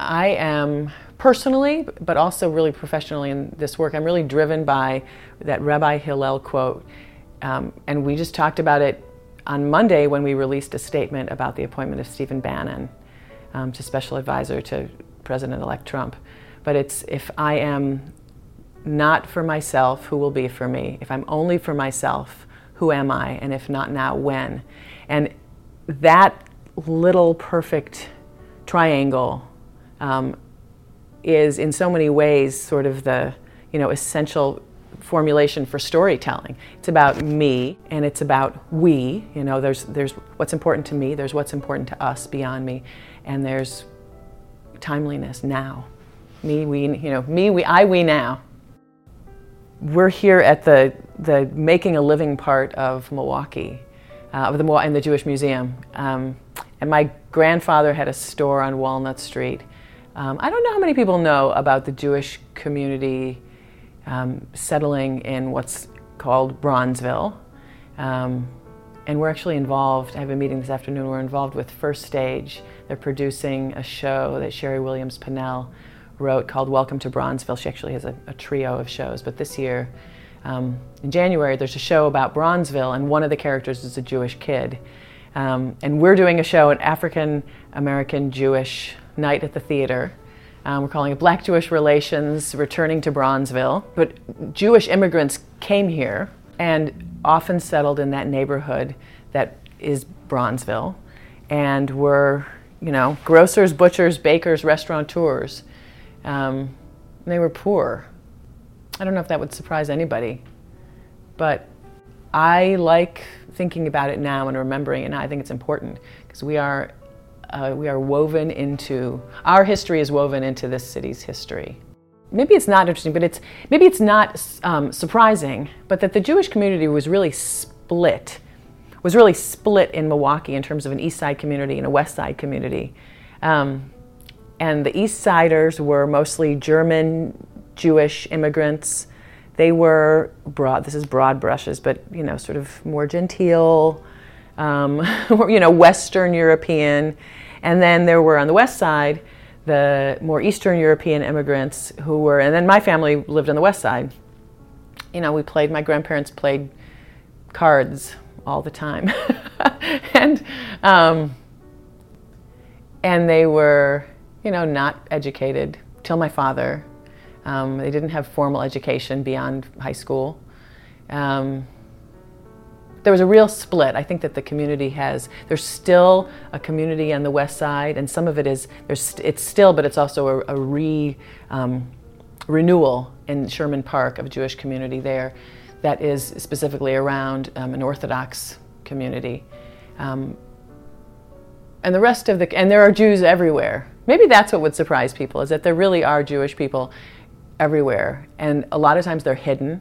I am personally, but also really professionally in this work, I'm really driven by that Rabbi Hillel quote. Um, and we just talked about it on Monday when we released a statement about the appointment of Stephen Bannon um, to special advisor to President elect Trump. But it's if I am not for myself, who will be for me? If I'm only for myself, who am I? And if not now, when? And that little perfect triangle um, is in so many ways sort of the you know essential formulation for storytelling. It's about me and it's about we. You know, there's there's what's important to me, there's what's important to us beyond me, and there's timeliness now. Me, we, you know, me, we, I, we now. We're here at the the making a living part of Milwaukee, uh, of the in the Jewish Museum, um, and my grandfather had a store on Walnut Street. Um, I don't know how many people know about the Jewish community um, settling in what's called Bronzeville. Um, and we're actually involved, I have a meeting this afternoon, we're involved with First Stage. They're producing a show that Sheri Williams Pannell wrote called Welcome to Bronzeville. She actually has a, a trio of shows, but this year, um, in January, there's a show about Bronzeville, and one of the characters is a Jewish kid. Um, and we're doing a show, an African American Jewish night at the theater. Um, we're calling it Black Jewish Relations Returning to Bronzeville. But Jewish immigrants came here and often settled in that neighborhood that is Bronzeville and were, you know, grocers, butchers, bakers, restaurateurs. Um, they were poor. I don't know if that would surprise anybody, but I like thinking about it now and remembering it. And I think it's important because we are uh, we are woven into, our history is woven into this city's history. Maybe it's not interesting, but it's, maybe it's not um, surprising, but that the Jewish community was really split, was really split in Milwaukee in terms of an East Side community and a West Side community. Um, and the East Siders were mostly German Jewish immigrants. They were broad, this is broad brushes, but you know, sort of more genteel, um, you know, Western European. And then there were on the west side the more Eastern European immigrants who were, and then my family lived on the west side. You know, we played, my grandparents played cards all the time. and, um, and they were, you know, not educated till my father. Um, they didn't have formal education beyond high school. Um, there was a real split. I think that the community has, there's still a community on the west side, and some of it is, there's, it's still, but it's also a, a re, um, renewal in Sherman Park of a Jewish community there that is specifically around um, an Orthodox community. Um, and the rest of the, and there are Jews everywhere. Maybe that's what would surprise people, is that there really are Jewish people everywhere. And a lot of times they're hidden.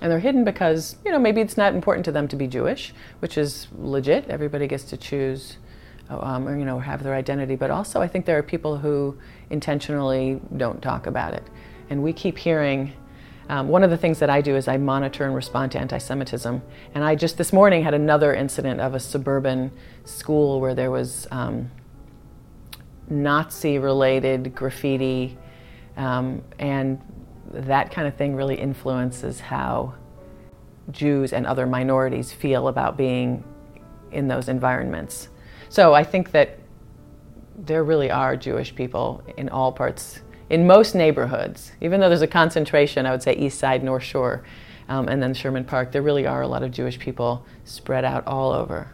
And they're hidden because you know maybe it's not important to them to be Jewish, which is legit. Everybody gets to choose, um, or you know, have their identity. But also, I think there are people who intentionally don't talk about it, and we keep hearing. Um, one of the things that I do is I monitor and respond to anti-Semitism, and I just this morning had another incident of a suburban school where there was um, Nazi-related graffiti, um, and that kind of thing really influences how Jews and other minorities feel about being in those environments. So I think that there really are Jewish people in all parts, in most neighborhoods, even though there's a concentration, I would say East Side, North Shore, um, and then Sherman Park, there really are a lot of Jewish people spread out all over.